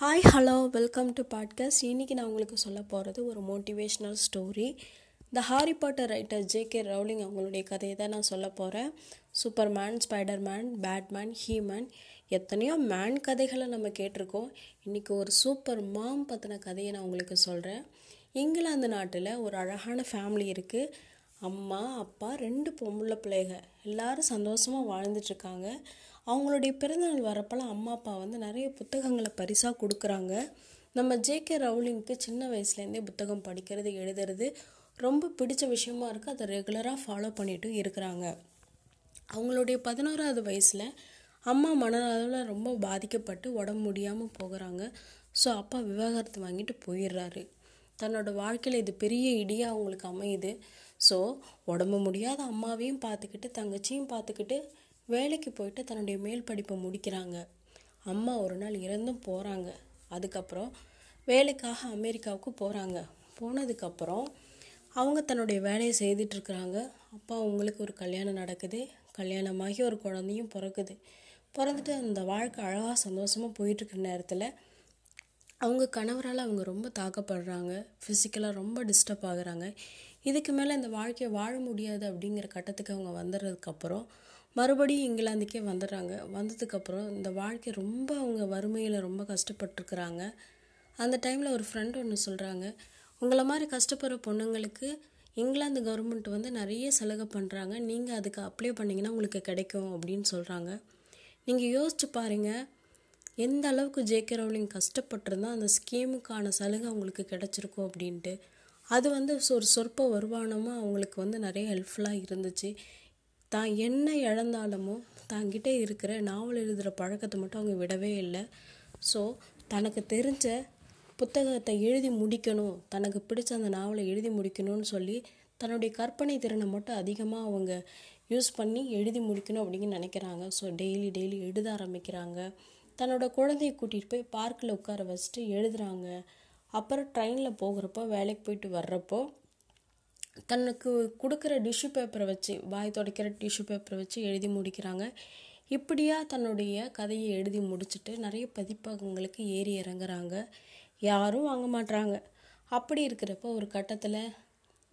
Hi hello welcome to podcast இன்றைக்கி நான் உங்களுக்கு சொல்ல போகிறது ஒரு motivational story the Harry Potter writer J K Rowling அவங்களுடைய கதையை தான் நான் சொல்ல போகிறேன் Superman Spiderman Batman He Man எத்தனையோ மேன் கதைகளை நம்ம கேட்டிருக்கோம். இன்றைக்கி ஒரு சூப்பர் மாம் பற்றின கதையை நான் உங்களுக்கு சொல்கிறேன் இங்கிலாந்து நாட்டில் ஒரு அழகான ஃபேமிலி இருக்குது அம்மா அப்பா ரெண்டு பொம்பளை பிள்ளைங்க. எல்லாரும் சந்தோஷமாக வாழ்ந்துட்டுருக்காங்க. அவங்களுடைய பிறந்தநாள் வரப்பெல்லாம் அம்மா அப்பா வந்து நிறைய புத்தகங்களை பரிசாக கொடுக்குறாங்க. நம்ம ஜேகே ரவுலிங்க்கு சின்ன வயசுலேருந்தே புத்தகம் படிக்கிறது எழுதுறது ரொம்ப பிடிச்ச விஷயமா இருக்குது அதை ரெகுலராக ஃபாலோ பண்ணிட்டு இருக்கிறாங்க. அவங்களுடைய பதினோராவது வயசில் அம்மா மனநலவில் ரொம்ப பாதிக்கப்பட்டு உடம்பு முடியாமல் போகிறாங்க. ஸோ அப்பா விவாகரத்து வாங்கிட்டு போயிடுறாரு. தன்னோட வாழ்க்கையில் இது பெரிய இடியாக அவங்களுக்கு அமையுது. ஸோ உடம்பு முடியாத அம்மாவையும் பார்த்துக்கிட்டு தங்கச்சியும் பார்த்துக்கிட்டு வேலைக்கு போயிட்டு தன்னுடைய மேல் படிப்பை முடிக்கிறாங்க. அம்மா ஒரு நாள் இறந்தும் போகிறாங்க அதுக்கப்புறம் வேலைக்காக அமெரிக்காவுக்கு போகிறாங்க போனதுக்கப்புறம் அவங்க தன்னுடைய வேலையை செய்துட்ருக்குறாங்க அப்பா அவங்களுக்கு ஒரு கல்யாணம் நடக்குது. கல்யாணமாகி ஒரு குழந்தையும் பிறக்குது. பிறந்துட்டு அந்த வாழ்க்கை அழகாக சந்தோஷமாக போயிட்டுருக்குற நேரத்தில் அவங்க கணவரால் அவங்க ரொம்ப தாக்கப்படுறாங்க. ஃபிசிக்கலாக ரொம்ப டிஸ்டர்ப் ஆகுறாங்க. இதுக்கு மேலே இந்த வாழ்க்கையை வாழ முடியாது அப்படிங்கிற கட்டத்துக்கு அவங்க வந்துடுறதுக்கப்புறம் மறுபடியும் இங்கிலாந்துக்கே வந்துடுறாங்க. வந்ததுக்கப்புறம் இந்த வாழ்க்கை ரொம்ப அவங்க வறுமையில் ரொம்ப கஷ்டப்பட்டுருக்குறாங்க. அந்த டைமில் ஒரு ஃப்ரெண்ட் ஒன்று சொல்கிறாங்க உங்களை மாதிரி கஷ்டப்படுற பொண்ணுங்களுக்கு இங்கிலாந்து கவர்மெண்ட் வந்து நிறைய சலுகை பண்ணுறாங்க நீங்கள் அதுக்கு அப்ளை பண்ணிங்கன்னா உங்களுக்கு கிடைக்கும் அப்படின்னு சொல்கிறாங்க நீங்கள் யோசிச்சு பாருங்கள் எந்த அளவுக்கு ஜேகே ரவுலிங் கஷ்டப்பட்டிருந்தா அந்த ஸ்கீமுக்கான சலுகை அவங்களுக்கு கிடச்சிருக்கும் அப்படின்ட்டு. அது வந்து ஒரு சொற்ப வருமானமாக அவங்களுக்கு வந்து நிறைய ஹெல்ப்ஃபுல்லாக இருந்துச்சு. தான் என்ன இழந்தாலுமோ தாங்கிட்டே இருக்கிற நாவல் எழுதுகிற பழக்கத்தை மட்டும் அவங்க விடவே இல்லை. ஸோ தனக்கு தெரிஞ்ச புத்தகத்தை எழுதி முடிக்கணும் தனக்கு பிடிச்ச அந்த நாவலை எழுதி முடிக்கணும்னு சொல்லி தன்னுடைய கற்பனை திறனை மட்டும் அதிகமாக அவங்க யூஸ் பண்ணி எழுதி முடிக்கணும் அப்படின்னு நினைக்கிறாங்க. ஸோ டெய்லி டெய்லி எழுத ஆரம்பிக்கிறாங்க. தன்னோட குழந்தைய கூட்டிகிட்டு போய் பார்க்கில் உட்கார வச்சுட்டு எழுதுகிறாங்க அப்புறம் ட்ரெயினில் போகிறப்போ வேலைக்கு போயிட்டு வர்றப்போ தனக்கு கொடுக்குற டிஷ்யூ பேப்பரை வச்சு வாய் துடைக்கிற டிஷ்யூ பேப்பரை வச்சு எழுதி முடிக்கிறாங்க. இப்படியா தன்னுடைய கதையை எழுதி முடிச்சுட்டு நிறைய பதிப்பகங்களுக்கு ஏறி இறங்குறாங்க. யாரும் வாங்க மாட்றாங்க. அப்படி இருக்கிறப்ப ஒரு கட்டத்தில்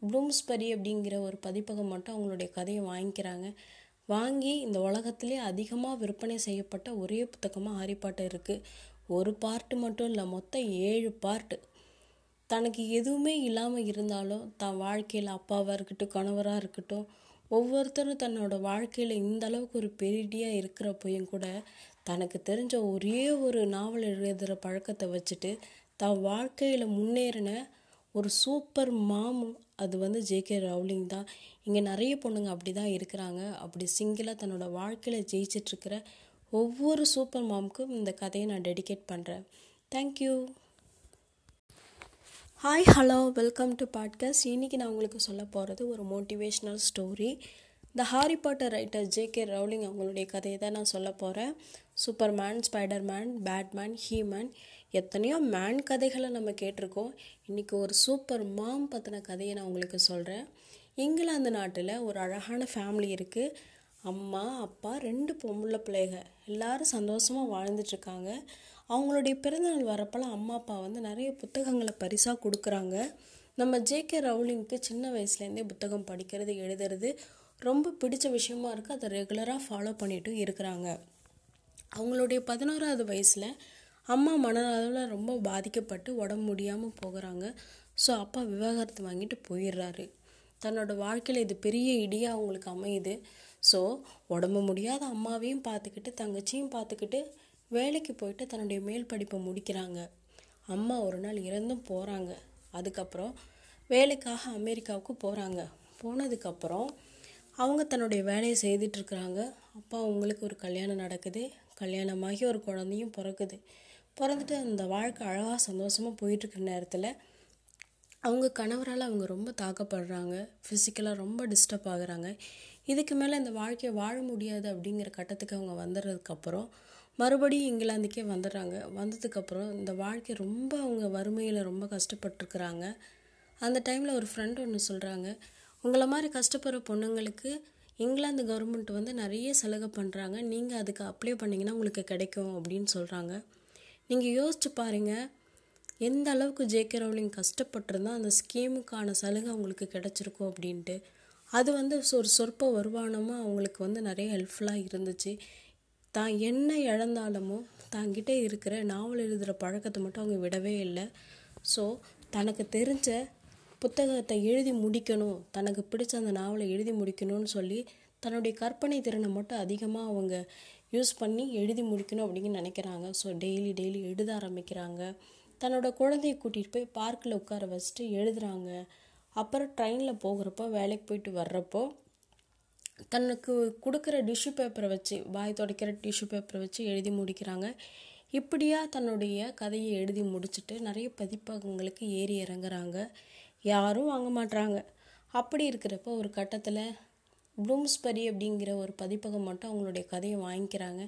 ப்ளூம்ஸ்பரி அப்படிங்கிற ஒரு பதிப்பகம் மட்டும் அவங்களுடைய கதையை வாங்கிக்கிறாங்க. வாங்கி இந்த உலகத்திலே அதிகமாக விற்பனை செய்யப்பட்ட ஒரே புத்தகமாக ஹாரிப்பாட்டர் இருக்குது ஒரு பார்ட்டு மட்டும் இல்லை மொத்தம் ஏழு பார்ட்டு தனக்கு எதுவுமே இல்லாமல் இருந்தாலும் தன் வாழ்க்கையில் அப்பாவாக இருக்கட்டும் கணவராக இருக்கட்டும் ஒவ்வொருத்தரும் தன்னோட வாழ்க்கையில் இந்த அளவுக்கு ஒரு பெரிடியாக இருக்கிறப்பையும் கூட தனக்கு தெரிஞ்ச ஒரே ஒரு நாவல் எழுதுகிற பழக்கத்தை வச்சுட்டு தன் வாழ்க்கையில் முன்னேறின ஒரு சூப்பர் மாம். அது வந்து ஜேகே ரவுலிங் தான். இங்கே நிறைய பொண்ணுங்க அப்படி தான் இருக்கிறாங்க. அப்படி சிங்கிளாக தன்னோட வாழ்க்கையில் ஜெயிச்சிட்ருக்கிற ஒவ்வொரு சூப்பர் மாமுக்கும் இந்த கதையை நான் டெடிகேட் பண்ணுறேன் thank you hi hello welcome to podcast இன்றைக்கி நான் உங்களுக்கு சொல்ல போகிறது ஒரு motivational story the Harry Potter writer J K Rowling அவங்களுடைய கதையை தான் நான் சொல்ல போகிறேன் Superman Spiderman Batman He Man எத்தனையோ மேன் கதைகளை நம்ம கேட்டிருக்கோம். இன்றைக்கி ஒரு சூப்பர் மாம் பற்றின கதையை நான் உங்களுக்கு சொல்கிறேன் இங்கிலாந்து நாட்டில் ஒரு அழகான ஃபேமிலி இருக்குது அம்மா அப்பா ரெண்டு பொம்பளை பிள்ளைங்க. எல்லாரும் சந்தோஷமாக வாழ்ந்துட்டுருக்காங்க அவங்களுடைய பிறந்தநாள் வரப்பெல்லாம் அம்மா அப்பா வந்து நிறைய புத்தகங்களை பரிசாக கொடுக்குறாங்க. நம்ம ஜேகே ரவுலிங்க்கு சின்ன வயசுலேருந்தே புத்தகம் படிக்கிறது எழுதுறது ரொம்ப பிடிச்ச விஷயமா இருக்குது அதை ரெகுலராக ஃபாலோ பண்ணிகிட்டும் இருக்கிறாங்க. அவங்களுடைய பதினோராவது வயசில் அம்மா மனநலவில் ரொம்ப பாதிக்கப்பட்டு உடம்பு முடியாமல் போகிறாங்க. ஸோ அப்பா விவாகரத்து வாங்கிட்டு போயிடுறாரு. தன்னோட வாழ்க்கையில் இது பெரிய இடியாக அவங்களுக்கு அமையுது. ஸோ உடம்பு முடியாத அம்மாவையும் பார்த்துக்கிட்டு தங்கச்சியும் பார்த்துக்கிட்டு வேலைக்கு போயிட்டு தன்னுடைய மேல் படிப்பை முடிக்கிறாங்க. அம்மா ஒரு நாள் இறந்தும் போகிறாங்க அதுக்கப்புறம் வேலைக்காக அமெரிக்காவுக்கு போகிறாங்க போனதுக்கப்புறம் அவங்க தன்னுடைய வேலையை செய்துட்ருக்குறாங்க அப்பா அவங்களுக்கு ஒரு கல்யாணம் நடக்குது. கல்யாணமாகி ஒரு குழந்தையும் பிறக்குது. பிறந்துட்டு அந்த வாழ்க்கை அழகாக சந்தோஷமாக போயிட்டுருக்க நேரத்தில் அவங்க கணவரால் அவங்க ரொம்ப தாக்கப்படுறாங்க. ஃபிசிக்கலாக ரொம்ப டிஸ்டர்ப் ஆகுறாங்க. இதுக்கு மேலே இந்த வாழ்க்கையை வாழ முடியாது அப்படிங்கிற கட்டத்துக்கு அவங்க வந்துடுறதுக்கப்புறம் மறுபடியும் இங்கிலாந்துக்கே வந்துடுறாங்க வந்ததுக்கப்புறம் இந்த வாழ்க்கை ரொம்ப அவங்க வறுமையில் ரொம்ப கஷ்டப்பட்டுருக்குறாங்க. அந்த டைமில் ஒரு ஃப்ரெண்ட் ஒன்று சொல்கிறாங்க உங்களை மாதிரி கஷ்டப்படுற பொண்ணுங்களுக்கு இங்கிலாந்து கவர்மெண்ட் வந்து நிறைய சலுகை பண்ணுறாங்க நீங்கள் அதுக்கு அப்ளை பண்ணிங்கன்னா உங்களுக்கு கிடைக்கும் அப்படின்னு சொல்கிறாங்க நீங்கள் யோசிச்சு பாருங்கள் எந்த அளவுக்கு ஜேகே ரவுலிங் கஷ்டப்பட்டிருந்தா அந்த ஸ்கீமுக்கான சலுகை அவங்களுக்கு கிடச்சிருக்கும் அப்படின்ட்டு. அது வந்து ஒரு சொற்ப வருமானமாக அவங்களுக்கு வந்து நிறைய ஹெல்ப்ஃபுல்லாக இருந்துச்சு. தான் என்ன இழந்தாலுமோ தாங்கிட்ட இருக்கிற நாவல் எழுதுகிற பழக்கத்தை மட்டும் அவங்க விடவே இல்லை. ஸோ தனக்கு தெரிஞ்ச புத்தகத்தை எழுதி முடிக்கணும். தனக்கு பிடிச்ச அந்த நாவலை எழுதி முடிக்கணும்னு சொல்லி தன்னுடைய கற்பனை திறனை மட்டும் அதிகமாக அவங்க யூஸ் பண்ணி எழுதி முடிக்கணும் அப்படின்னு நினைக்கிறாங்க. ஸோ டெய்லி டெய்லி எழுத ஆரம்பிக்கிறாங்க. தன்னோட குழந்தைய கூட்டிகிட்டு போய் பார்க்கில் உட்கார வச்சுட்டு எழுதுகிறாங்க அப்புறம் ட்ரெயினில் போகிறப்போ வேலைக்கு போயிட்டு வர்றப்போ தனக்கு கொடுக்குற டிஷ்யூ பேப்பரை வச்சு வாய் துடைக்கிற டிஷ்யூ பேப்பரை வச்சு எழுதி முடிக்கிறாங்க. இப்படியா தன்னுடைய கதையை எழுதி முடிச்சுட்டு நிறைய பதிப்பகங்களுக்கு ஏறி இறங்குறாங்க. யாரும் வாங்க மாட்றாங்க. அப்படி இருக்கிறப்ப ஒரு கட்டத்தில் ப்ளூம்ஸ்பரி அப்படிங்கிற ஒரு பதிப்பகம் மட்டும் அவங்களுடைய கதையை வாங்கிக்கிறாங்க.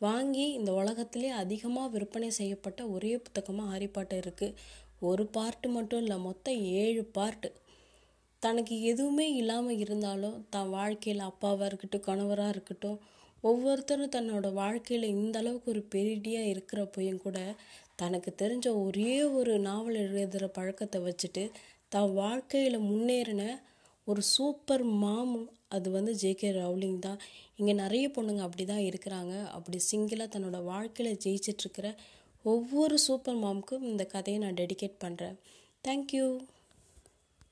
வாங்கி இந்த உலகத்திலே அதிகமாக விற்பனை செய்யப்பட்ட ஒரே புத்தகமாக ஹாரி பாட்டர் இருக்குது ஒரு பார்ட்டு மட்டும் இல்லை மொத்தம் ஏழு பார்ட்டு. தனக்கு எதுவுமே இல்லாமல் இருந்தாலும் தான் வாழ்க்கையில் அப்பாவாக இருக்கட்டும் கணவராக இருக்கட்டும் ஒவ்வொருத்தரும் தன்னோட வாழ்க்கையில் இந்த அளவுக்கு ஒரு பெரிடியாக இருக்கிறப்பையும் கூட தனக்கு தெரிஞ்ச ஒரே ஒரு நாவல் எழுதுகிற பழக்கத்தை வச்சுட்டு தான் வாழ்க்கையில் முன்னேறின ஒரு சூப்பர் மாம் அது வந்து ஜேகே ரவுலிங் தான். இங்கே நிறைய பொண்ணுங்க அப்படி தான் இருக்கிறாங்க. அப்படி சிங்கிளாக தன்னோட வாழ்க்கையில் ஜெயிச்சிட்ருக்கிற ஒவ்வொரு சூப்பர் மாமுக்கும் இந்த கதையை நான் டெடிகேட் பண்ணுறேன் தேங்க்யூ